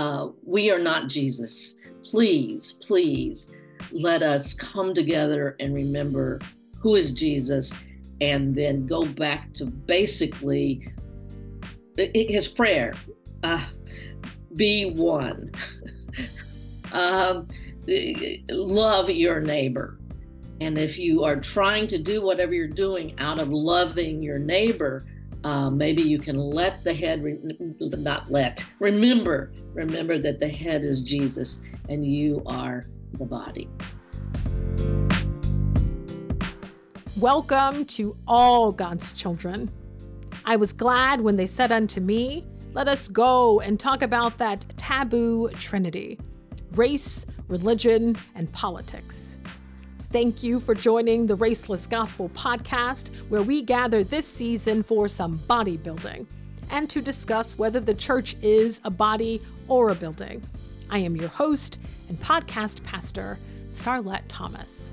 uh, we are not Jesus. Please, please let us come together and remember who is Jesus and then go back to basically his prayer uh, be one. um, love your neighbor. And if you are trying to do whatever you're doing out of loving your neighbor, uh, maybe you can let the head, re- not let, remember, remember that the head is Jesus and you are the body. Welcome to all God's children. I was glad when they said unto me, Let us go and talk about that taboo trinity race, religion, and politics. Thank you for joining the Raceless Gospel podcast, where we gather this season for some bodybuilding and to discuss whether the church is a body or a building. I am your host and podcast pastor, Starlette Thomas.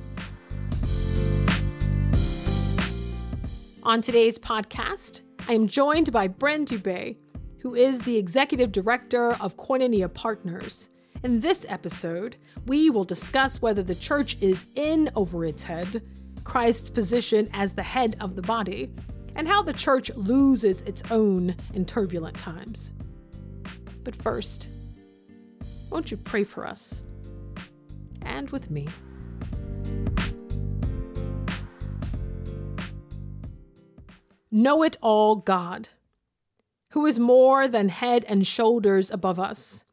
On today's podcast, I am joined by Bren Dubay, who is the executive director of Koinonia Partners. In this episode, we will discuss whether the church is in over its head, Christ's position as the head of the body, and how the church loses its own in turbulent times. But first, won't you pray for us? And with me. Know it all God, who is more than head and shoulders above us.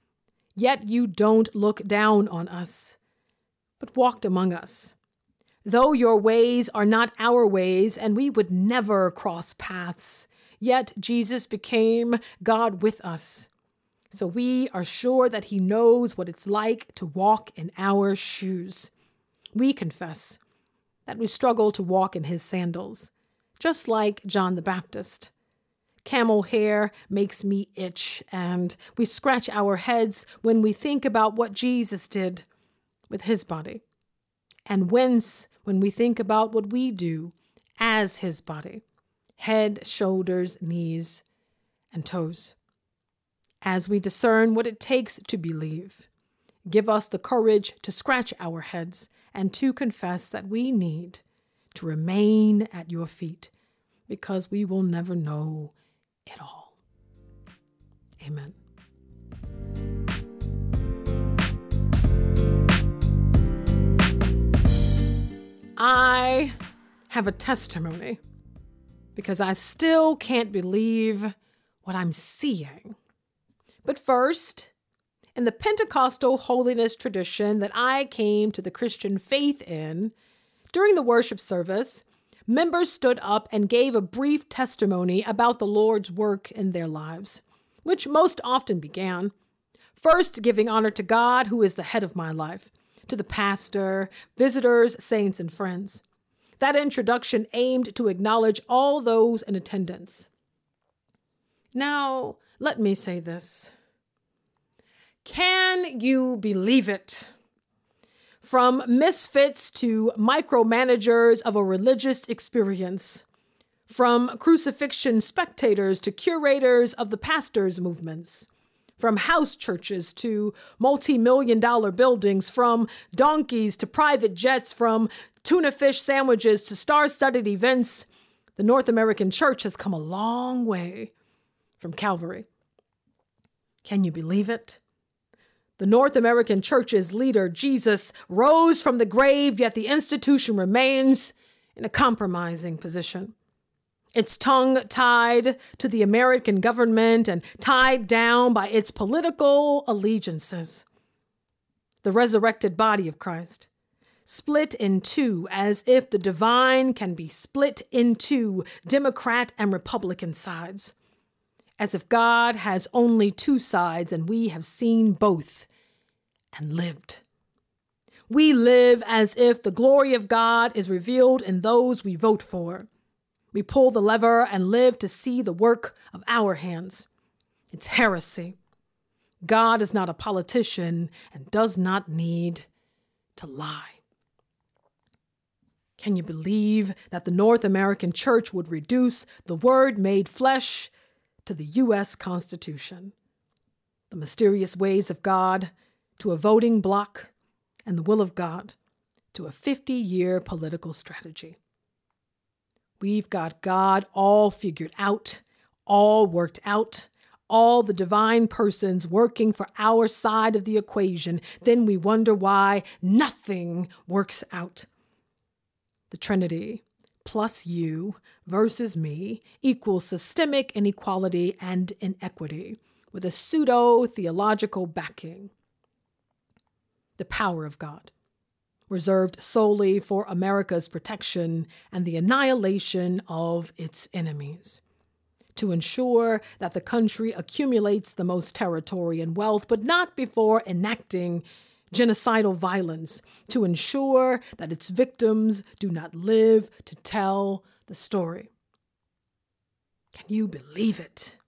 Yet you don't look down on us, but walked among us. Though your ways are not our ways, and we would never cross paths, yet Jesus became God with us. So we are sure that He knows what it's like to walk in our shoes. We confess that we struggle to walk in His sandals just like John the Baptist. Camel hair makes me itch, and we scratch our heads when we think about what Jesus did with his body, and wince when we think about what we do as his body head, shoulders, knees, and toes. As we discern what it takes to believe, give us the courage to scratch our heads and to confess that we need to remain at your feet because we will never know it all. Amen. I have a testimony because I still can't believe what I'm seeing. But first, in the Pentecostal holiness tradition that I came to the Christian faith in, during the worship service, members stood up and gave a brief testimony about the Lord's work in their lives, which most often began first giving honor to God, who is the head of my life, to the pastor, visitors, saints, and friends. That introduction aimed to acknowledge all those in attendance. Now, let me say this. Can you believe it? From misfits to micromanagers of a religious experience, from crucifixion spectators to curators of the pastor's movements, from house churches to multi million dollar buildings, from donkeys to private jets, from tuna fish sandwiches to star studded events, the North American church has come a long way from Calvary. Can you believe it? The North American Church's leader, Jesus, rose from the grave, yet the institution remains in a compromising position. Its tongue tied to the American government and tied down by its political allegiances. The resurrected body of Christ, split in two as if the divine can be split into Democrat and Republican sides as if God has only two sides and we have seen both and lived. We live as if the glory of God is revealed in those we vote for. We pull the lever and live to see the work of our hands. It's heresy. God is not a politician and does not need to lie. Can you believe that the North American church would reduce the word made flesh to the U.S. Constitution. the mysterious ways of God to a voting bloc and the will of God to a 50 year political strategy. We've got God all figured out, all worked out, all the divine persons working for our side of the equation. Then we wonder why nothing works out. The Trinity plus you versus me equals systemic inequality and inequity with a pseudo theological backing. The power of God reserved solely for America's protection and the annihilation of its enemies. To ensure that the country accumulates the most territory and wealth, but not before enacting genocidal violence, to ensure that its victims do not live to tell the story. Can you believe it?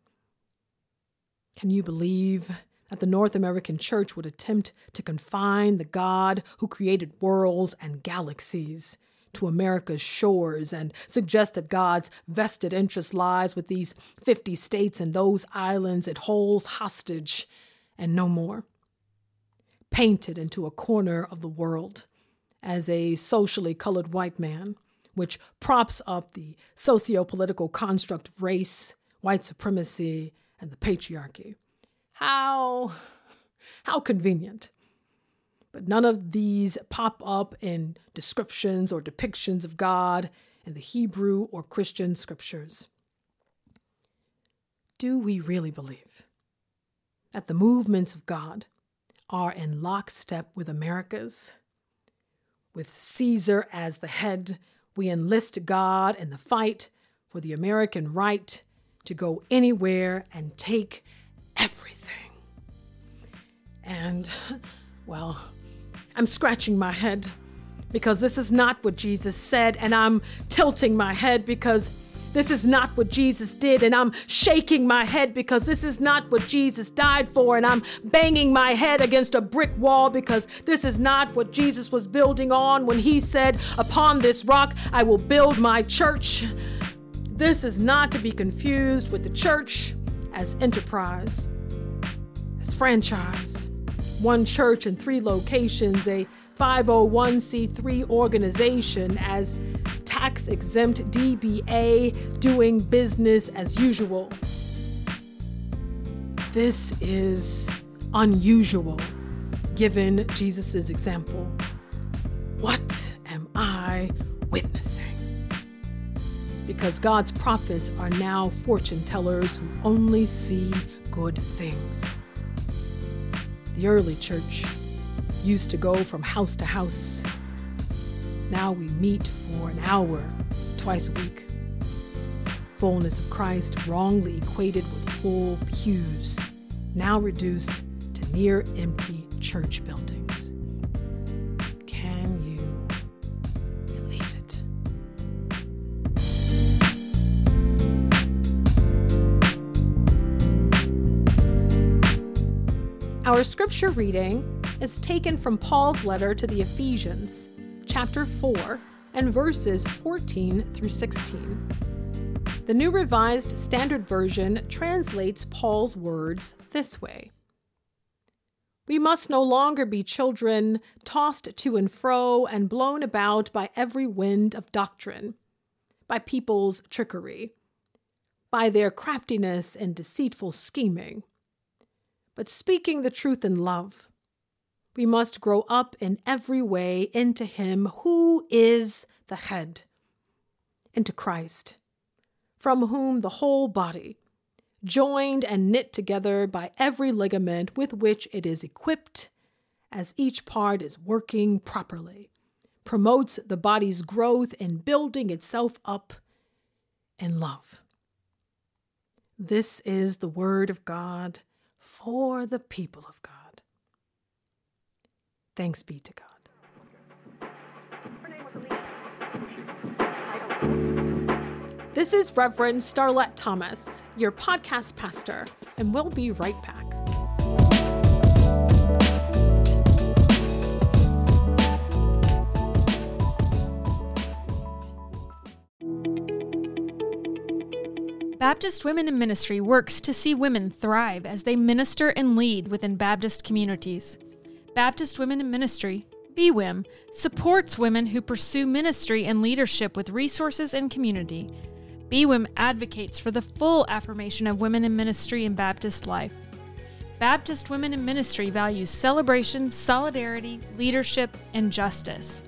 Can you believe that the North American church would attempt to confine the God who created worlds and galaxies to America's shores and suggest that God's vested interest lies with these 50 states and those islands it holds hostage and no more. Painted into a corner of the world as a socially colored white man, which props up the socio political construct of race, white supremacy, and the patriarchy. How how convenient. But none of these pop up in descriptions or depictions of God in the Hebrew or Christian scriptures. Do we really believe that the movements of God are in lockstep with America's? With Caesar as the head, we enlist God in the fight for the American right to go anywhere and take everything. And, well, I'm scratching my head because this is not what Jesus said, and I'm tilting my head because this is not what Jesus did, and I'm shaking my head because this is not what Jesus died for, and I'm banging my head against a brick wall because this is not what Jesus was building on when he said, Upon this rock I will build my church. This is not to be confused with the church as enterprise, as franchise, one church in three locations, a 501c3 organization as tax exempt DBA doing business as usual. This is unusual given Jesus' example. What am I witnessing? because God's prophets are now fortune tellers who only see good things. The early church used to go from house to house. Now we meet for an hour twice a week. Fullness of Christ wrongly equated with full pews, now reduced to near empty church buildings. Can you believe it? Our scripture reading is taken from Paul's letter to the Ephesians, chapter 4, and verses 14 through 16. The New Revised Standard Version translates Paul's words this way We must no longer be children tossed to and fro and blown about by every wind of doctrine, by people's trickery, by their craftiness and deceitful scheming but speaking the truth in love. We must grow up in every way into Him who is the head, into Christ, from whom the whole body, joined and knit together by every ligament with which it is equipped, as each part is working properly, promotes the body's growth in building itself up in love. This is the Word of God for the people of God. Thanks be to God. This is Reverend Starlette Thomas, your podcast pastor, and we'll be right back. Baptist Women in Ministry works to see women thrive as they minister and lead within Baptist communities. Baptist Women in Ministry, BWIM, supports women who pursue ministry and leadership with resources and community. BWIM advocates for the full affirmation of women in ministry in Baptist life. Baptist Women in Ministry values celebration, solidarity, leadership, and justice.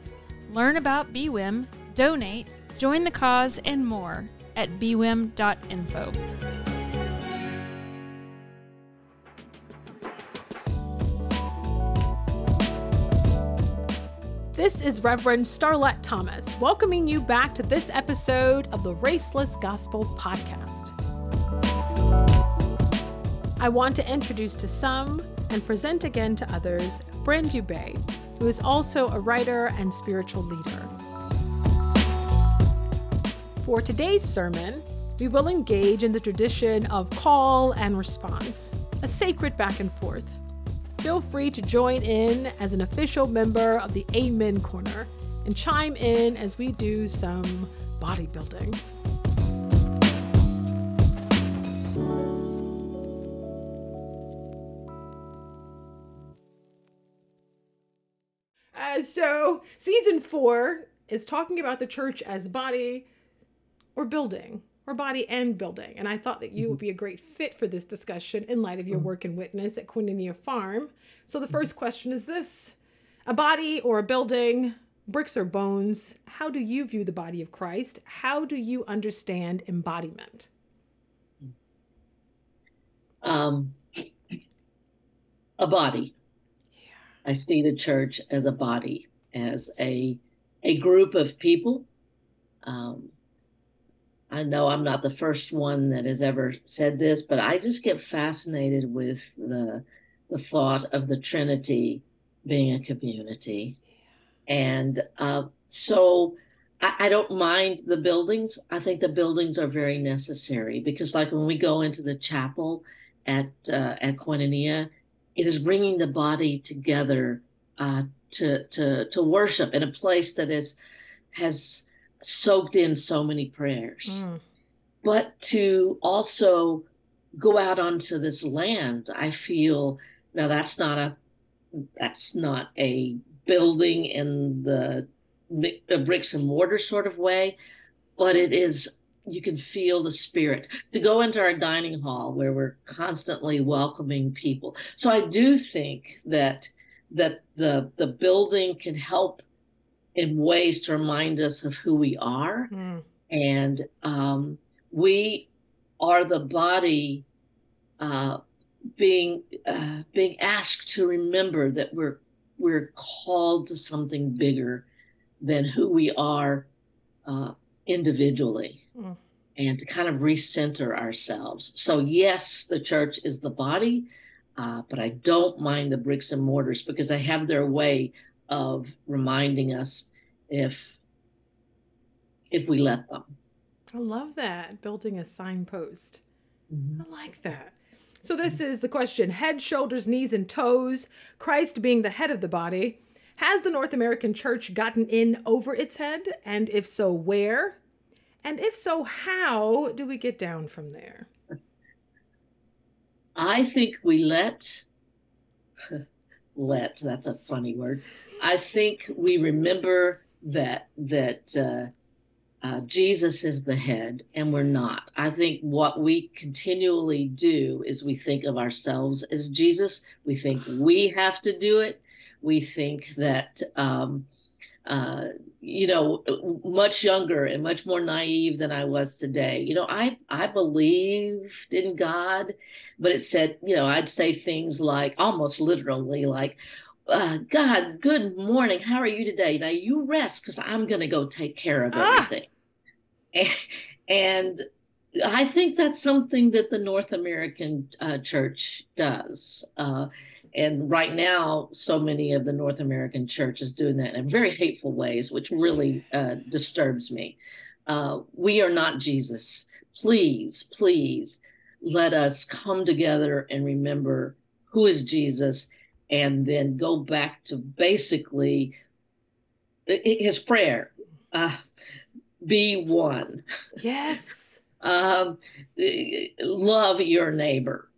Learn about BWIM, donate, join the cause, and more at bwim.info. This is Reverend Starlette Thomas, welcoming you back to this episode of the Raceless Gospel Podcast. I want to introduce to some and present again to others Bren Dubay, who is also a writer and spiritual leader. For today's sermon, we will engage in the tradition of call and response, a sacred back and forth. Feel free to join in as an official member of the Amen Corner and chime in as we do some bodybuilding. Uh, so, season four is talking about the church as body, or building or body and building. And I thought that you would mm-hmm. be a great fit for this discussion in light of your mm-hmm. work in witness at Koinonia Farm. So the mm-hmm. first question is this a body or a building, bricks or bones, how do you view the body of Christ? How do you understand embodiment? Um, a body. Yeah. I see the church as a body, as a a group of people um, I know I'm not the first one that has ever said this, but I just get fascinated with the the thought of the Trinity being a community, and uh, so I, I, don't mind the buildings. I think the buildings are very necessary because, like when we go into the chapel at uh, at Koinonia, it is bringing the body together uh, to to to worship in a place that is has soaked in so many prayers. Mm. But to also go out onto this land, I feel now that's not a that's not a building in the, the bricks and mortar sort of way, but it is you can feel the spirit to go into our dining hall where we're constantly welcoming people. So I do think that that the the building can help in ways to remind us of who we are. Mm. And um, we are the body uh, being uh, being asked to remember that we're we're called to something bigger than who we are uh, individually. Mm. And to kind of recenter ourselves. So, yes, the church is the body, uh, but I don't mind the bricks and mortars because they have their way of reminding us if if we let them. I love that building a signpost. Mm-hmm. I like that. So this is the question: head, shoulders, knees, and toes. Christ being the head of the body. Has the North American church gotten in over its head? And if so, where? And if so, how do we get down from there? I think we let let that's a funny word. I think we remember that that uh, uh, jesus is the head and we're not. I think what we continually do is we think of ourselves as jesus. We think we have to do it. We think that um, uh, you know, much younger and much more naive than I was today. You know, I I believed in God, but it said, you know, I'd say things like almost literally like, uh, God, good morning. How are you today? Now you rest because I'm going to go take care of ah. everything. And, and, I think that's something that the North American uh, church does. Uh, and right now, so many of the North American churches doing that in very hateful ways, which really uh, disturbs me. Uh, we are not Jesus. Please, please let us come together and remember who is Jesus and then go back to basically his prayer uh, be one. Yes. um, love your neighbor.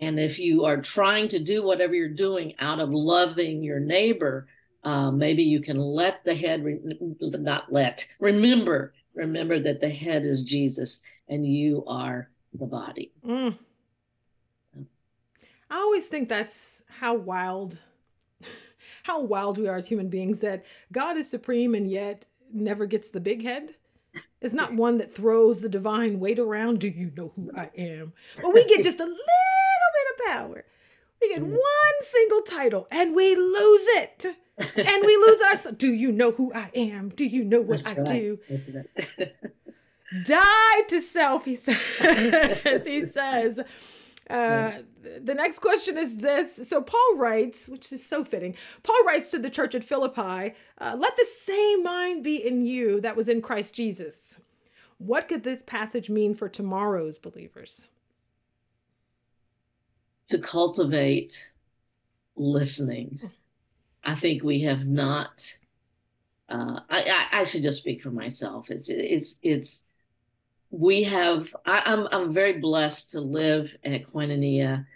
And if you are trying to do whatever you're doing out of loving your neighbor, uh, maybe you can let the head, re- not let, remember, remember that the head is Jesus and you are the body. Mm. I always think that's how wild, how wild we are as human beings that God is supreme and yet never gets the big head. It's not one that throws the divine weight around. Do you know who I am? But we get just a little power. We get mm. one single title and we lose it. and we lose our. Do you know who I am? Do you know what That's I right. do? Right. Die to self, he says. he says. Uh, the next question is this. So Paul writes, which is so fitting. Paul writes to the church at Philippi, uh, "Let the same mind be in you that was in Christ Jesus." What could this passage mean for tomorrow's believers? To cultivate listening. I think we have not. Uh, I, I, I should just speak for myself. It's it's it's we have I, am I'm, I'm very blessed to live at Koinonia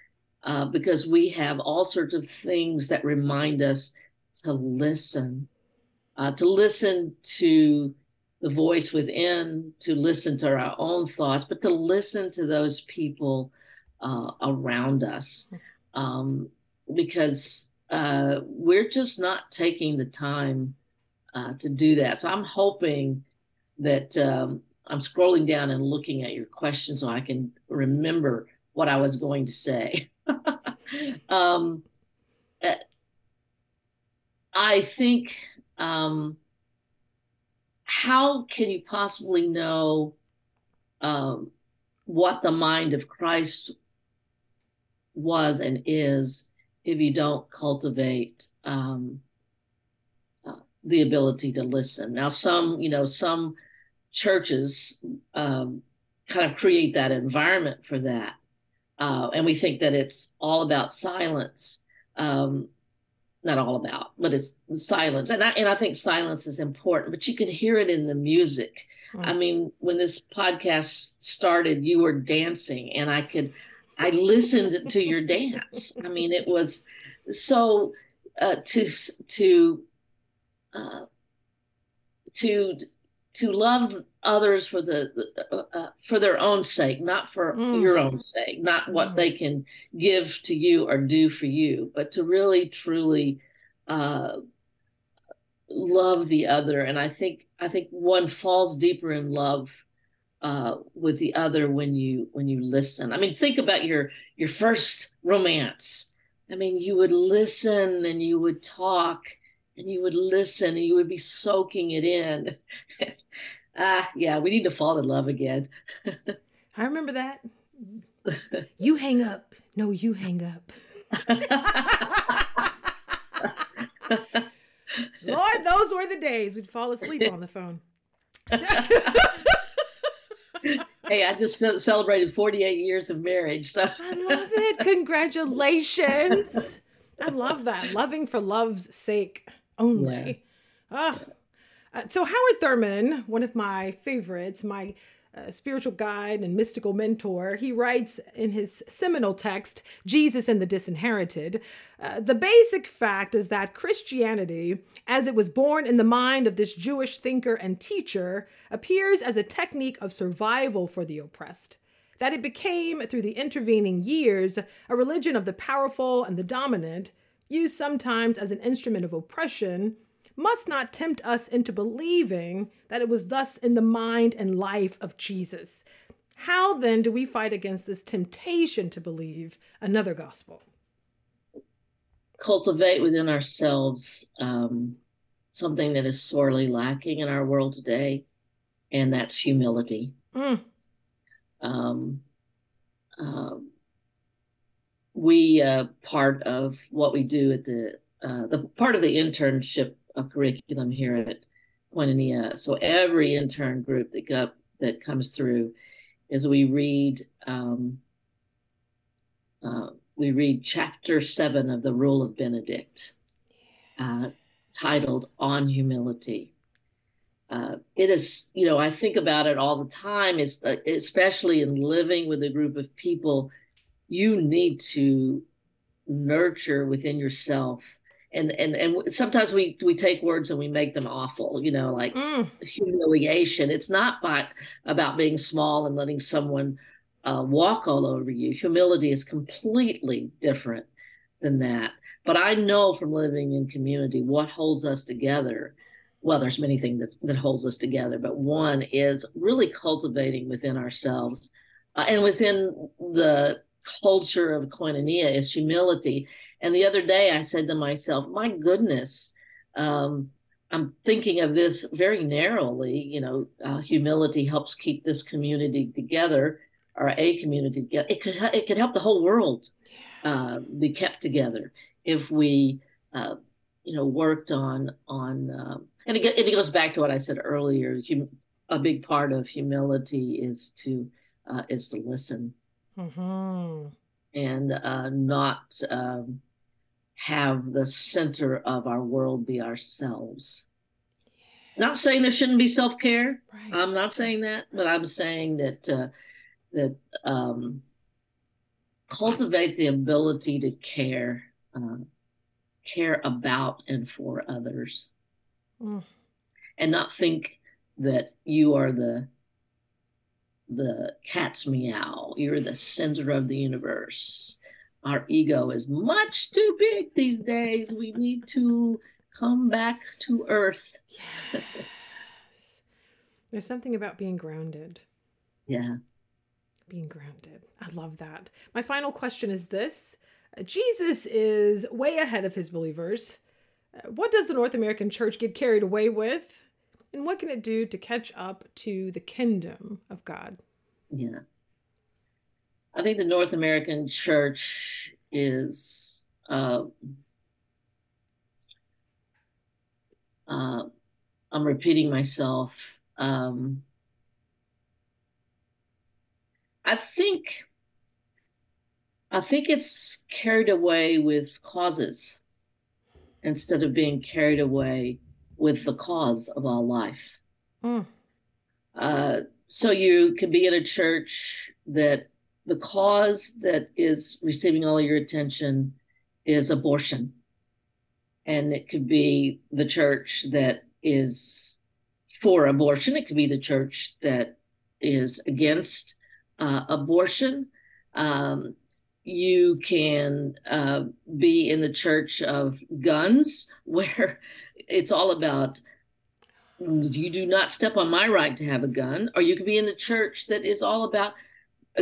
uh, because we have all sorts of things that remind us to listen, uh, to listen to the voice within, to listen to our own thoughts, but to listen to those people uh, around us, um, because uh, we're just not taking the time uh, to do that. So I'm hoping that um, I'm scrolling down and looking at your question so I can remember what I was going to say. um, uh, I think um, how can you possibly know um, what the mind of Christ was and is if you don't cultivate um, uh, the ability to listen? Now, some, you know, some churches um, kind of create that environment for that. Uh, and we think that it's all about silence. Um, not all about, but it's silence. And I, and I think silence is important, but you can hear it in the music. Mm. I mean, when this podcast started, you were dancing and I could, I listened to your dance. I mean, it was so uh, to, to, uh, to to love others for the uh, uh, for their own sake not for mm. your own sake not what mm. they can give to you or do for you but to really truly uh, love the other and i think i think one falls deeper in love uh, with the other when you when you listen i mean think about your your first romance i mean you would listen and you would talk and you would listen and you would be soaking it in. ah, yeah, we need to fall in love again. I remember that. You hang up. No, you hang up. Lord, those were the days we'd fall asleep on the phone. Hey, I just celebrated 48 years of marriage. So. I love it. Congratulations. I love that. Loving for love's sake only. Yeah. Oh. Uh, so Howard Thurman, one of my favorites, my uh, spiritual guide and mystical mentor, he writes in his seminal text, Jesus and the Disinherited uh, The basic fact is that Christianity, as it was born in the mind of this Jewish thinker and teacher, appears as a technique of survival for the oppressed. That it became, through the intervening years, a religion of the powerful and the dominant, used sometimes as an instrument of oppression, must not tempt us into believing that it was thus in the mind and life of Jesus. How then do we fight against this temptation to believe another gospel? Cultivate within ourselves um, something that is sorely lacking in our world today, and that's humility. Mm. Um, um, we uh, part of what we do at the uh, the part of the internship curriculum here at Koinonia. So every intern group that got that comes through is we read um, uh, we read chapter seven of the Rule of Benedict, uh, titled "On Humility." uh, it is, you know, I think about it all the time. Is uh, especially in living with a group of people, you need to nurture within yourself and and and sometimes we we take words and we make them awful you know like mm. humiliation. It's not by, about being small and letting someone uh, walk all over you. Humility is completely different than that. But i know from living in community what holds us together. Well there's many things that, that holds us together but one is really cultivating within ourselves uh, and within the culture of koinonia is humility and the other day I said to myself, my goodness, um, I'm thinking of this very narrowly. You know, uh, humility helps keep this community together, or a community together. It could it could help the whole world uh, be kept together if we, uh, you know, worked on on. Um, and it, it goes back to what I said earlier. Hum, a big part of humility is to uh, is to listen. Mm-hmm. And uh, not um, have the center of our world be ourselves. Not saying there shouldn't be self care. Right. I'm not saying that, but I'm saying that uh, that um, cultivate the ability to care, uh, care about and for others, mm. and not think that you are the the cat's meow. You're the center of the universe our ego is much too big these days. We need to come back to earth. yes. There's something about being grounded. Yeah. Being grounded. I love that. My final question is this Jesus is way ahead of his believers. Uh, what does the North American church get carried away with? And what can it do to catch up to the kingdom of God? Yeah. I think the North American church is uh, uh, I'm repeating myself. Um, I think I think it's carried away with causes instead of being carried away with the cause of all life. Mm. Uh, so you can be in a church that the cause that is receiving all your attention is abortion. And it could be the church that is for abortion, it could be the church that is against uh, abortion. Um, you can uh, be in the church of guns, where it's all about you do not step on my right to have a gun, or you could be in the church that is all about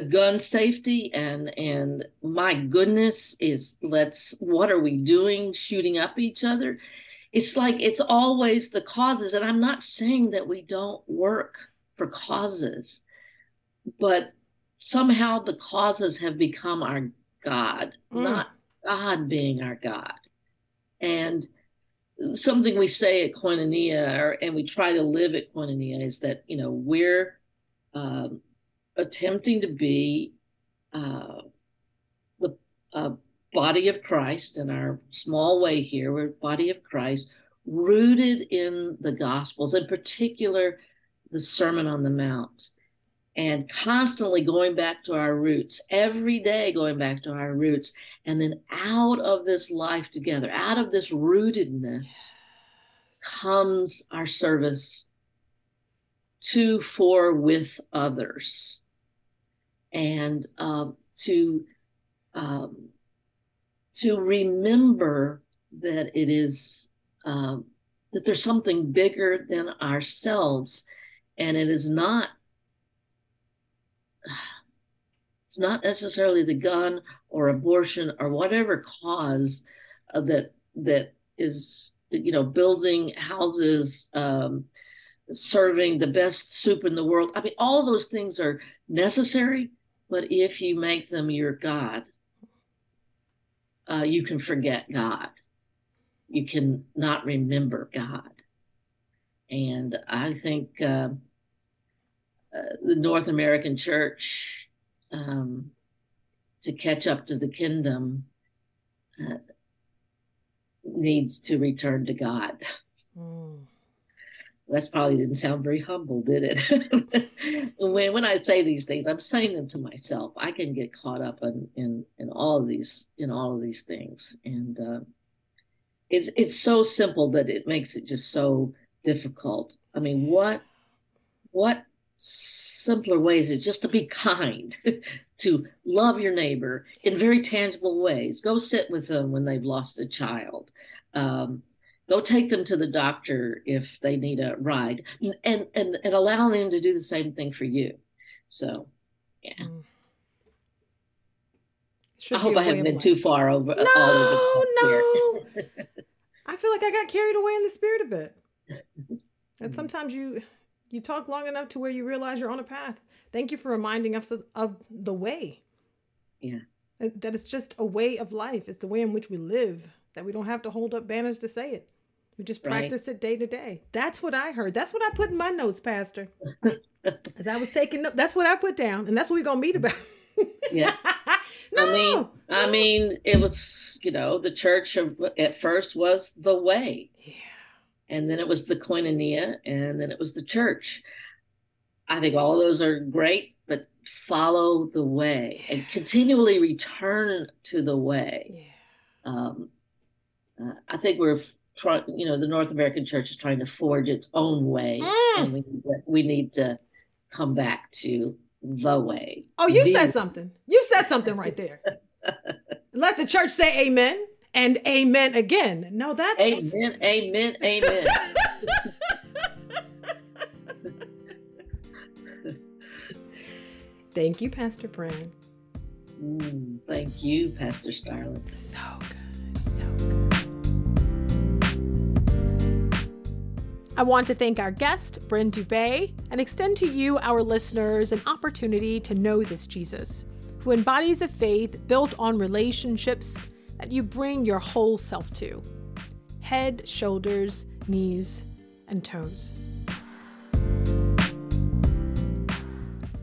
gun safety and and my goodness is let's what are we doing? Shooting up each other? It's like it's always the causes and i'm not saying that we don't work for causes but somehow the causes have become our god mm. not god being our god. And something we say at koinonia or, and we try to live at koinonia is that you know we're um, attempting to be uh, the uh, body of Christ in our small way here. We're body of Christ, rooted in the Gospels, in particular the Sermon on the Mount, and constantly going back to our roots, every day going back to our roots, and then out of this life together, out of this rootedness comes our service to, for, with others and um, to um, to remember that it is um, that there's something bigger than ourselves, and it is not it's not necessarily the gun or abortion or whatever cause uh, that that is you know building houses um, serving the best soup in the world. I mean all those things are necessary but if you make them your God, uh, you can forget God. You can not remember God. And I think uh, uh, the North American church, um, to catch up to the kingdom, uh, needs to return to God. Mm. That's probably didn't sound very humble, did it? when when I say these things, I'm saying them to myself. I can get caught up in in, in all of these in all of these things, and uh, it's it's so simple that it makes it just so difficult. I mean, what what simpler ways is just to be kind, to love your neighbor in very tangible ways. Go sit with them when they've lost a child. Um, go take them to the doctor if they need a ride and and and allow them to do the same thing for you so yeah mm. I hope I haven't been too far over. No, over no. I feel like I got carried away in the spirit a bit. And sometimes you you talk long enough to where you realize you're on a path. Thank you for reminding us of the way. Yeah. That it's just a way of life. It's the way in which we live. That we don't have to hold up banners to say it. We just practice right. it day to day. That's what I heard. That's what I put in my notes, Pastor. As I was taking notes, that's what I put down, and that's what we're gonna meet about. yeah. no, I mean. I mean, it was you know the church at first was the way. Yeah. And then it was the koinonia, and then it was the church. I think all those are great, but follow the way yeah. and continually return to the way. Yeah. Um, uh, I think we're try, you know, the North American church is trying to forge its own way, mm. and we need, to, we need to come back to the way. Oh, you the said something. You said something right there. Let the church say amen and amen again. No, that's amen, amen, amen. Thank you, Pastor Brown. Mm, thank you, Pastor Starling. So good. So good. I want to thank our guest, Bren Dubay, and extend to you, our listeners, an opportunity to know this Jesus, who embodies a faith built on relationships that you bring your whole self to head, shoulders, knees, and toes.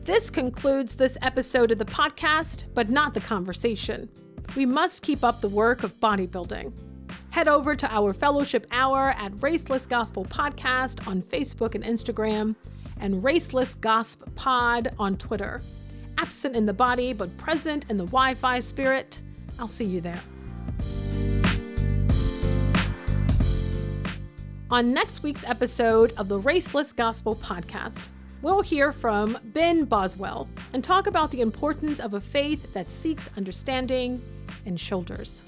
This concludes this episode of the podcast, but not the conversation. We must keep up the work of bodybuilding. Head over to our fellowship hour at Raceless Gospel Podcast on Facebook and Instagram, and Raceless Gosp Pod on Twitter. Absent in the body, but present in the Wi Fi spirit. I'll see you there. On next week's episode of the Raceless Gospel Podcast, we'll hear from Ben Boswell and talk about the importance of a faith that seeks understanding and shoulders.